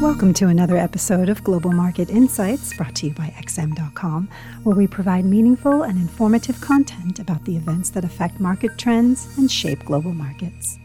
Welcome to another episode of Global Market Insights brought to you by XM.com, where we provide meaningful and informative content about the events that affect market trends and shape global markets.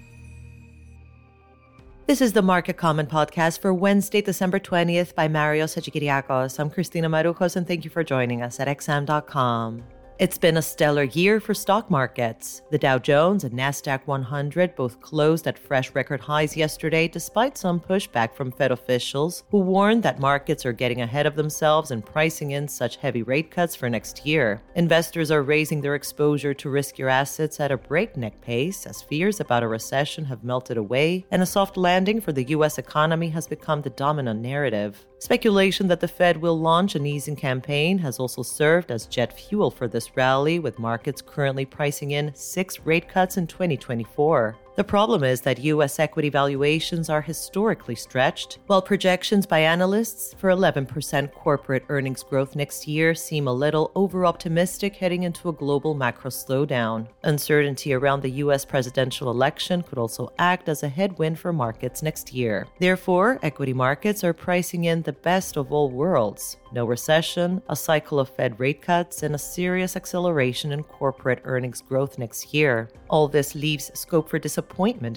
This is the Market Comment podcast for Wednesday, December 20th by Mario Hadjikyriacos. I'm Christina Marujos, and thank you for joining us at XM.com. It's been a stellar year for stock markets. The Dow Jones and Nasdaq 100 both closed at fresh record highs yesterday despite some pushback from Fed officials who warned that markets are getting ahead of themselves and pricing in such heavy rate cuts for next year. Investors are raising their exposure to riskier assets at a breakneck pace as fears about a recession have melted away and a soft landing for the US economy has become the dominant narrative. Speculation that the Fed will launch an easing campaign has also served as jet fuel for this rally, with markets currently pricing in six rate cuts in 2024. The problem is that U.S. equity valuations are historically stretched, while projections by analysts for 11% corporate earnings growth next year seem a little over optimistic heading into a global macro slowdown. Uncertainty around the U.S. presidential election could also act as a headwind for markets next year. Therefore, equity markets are pricing in the best of all worlds no recession, a cycle of Fed rate cuts, and a serious acceleration in corporate earnings growth next year. All this leaves scope for disappointment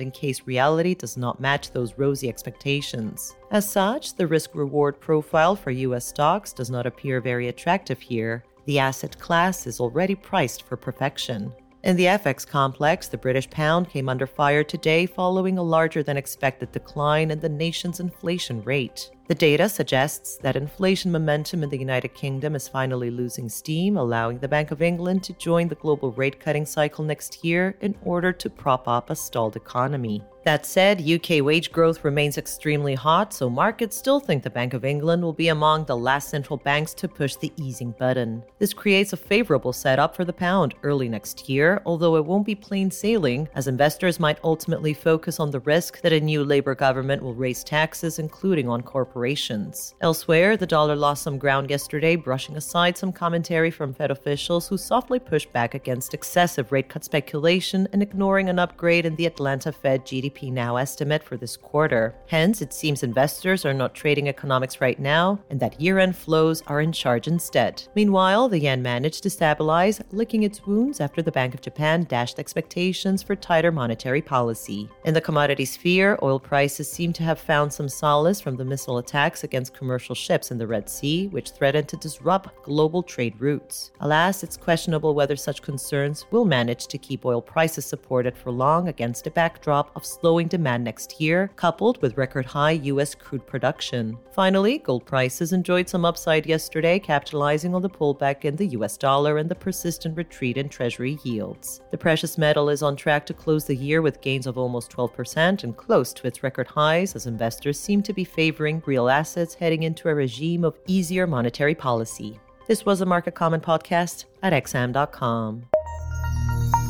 in case reality does not match those rosy expectations. As such, the risk reward profile for US stocks does not appear very attractive here. The asset class is already priced for perfection. In the FX complex, the British pound came under fire today following a larger than expected decline in the nation's inflation rate. The data suggests that inflation momentum in the United Kingdom is finally losing steam, allowing the Bank of England to join the global rate cutting cycle next year in order to prop up a stalled economy. That said, UK wage growth remains extremely hot, so markets still think the Bank of England will be among the last central banks to push the easing button. This creates a favorable setup for the pound early next year, although it won't be plain sailing, as investors might ultimately focus on the risk that a new Labour government will raise taxes, including on corporations. Elsewhere, the dollar lost some ground yesterday, brushing aside some commentary from Fed officials who softly pushed back against excessive rate cut speculation and ignoring an upgrade in the Atlanta Fed GDP Now estimate for this quarter. Hence, it seems investors are not trading economics right now and that year end flows are in charge instead. Meanwhile, the yen managed to stabilize, licking its wounds after the Bank of Japan dashed expectations for tighter monetary policy. In the commodity sphere, oil prices seem to have found some solace from the missile attacks against commercial ships in the Red Sea, which threaten to disrupt global trade routes. Alas, it's questionable whether such concerns will manage to keep oil prices supported for long against a backdrop of slowing demand next year, coupled with record high U.S. crude production. Finally, gold prices enjoyed some upside yesterday, capitalizing on the pullback in the U.S. dollar and the persistent retreat in Treasury yields. The precious metal is on track to close the year with gains of almost 12% and close to its record highs as investors seem to be favoring real assets heading into a regime of easier monetary policy. This was a Market Comment podcast at XM.com.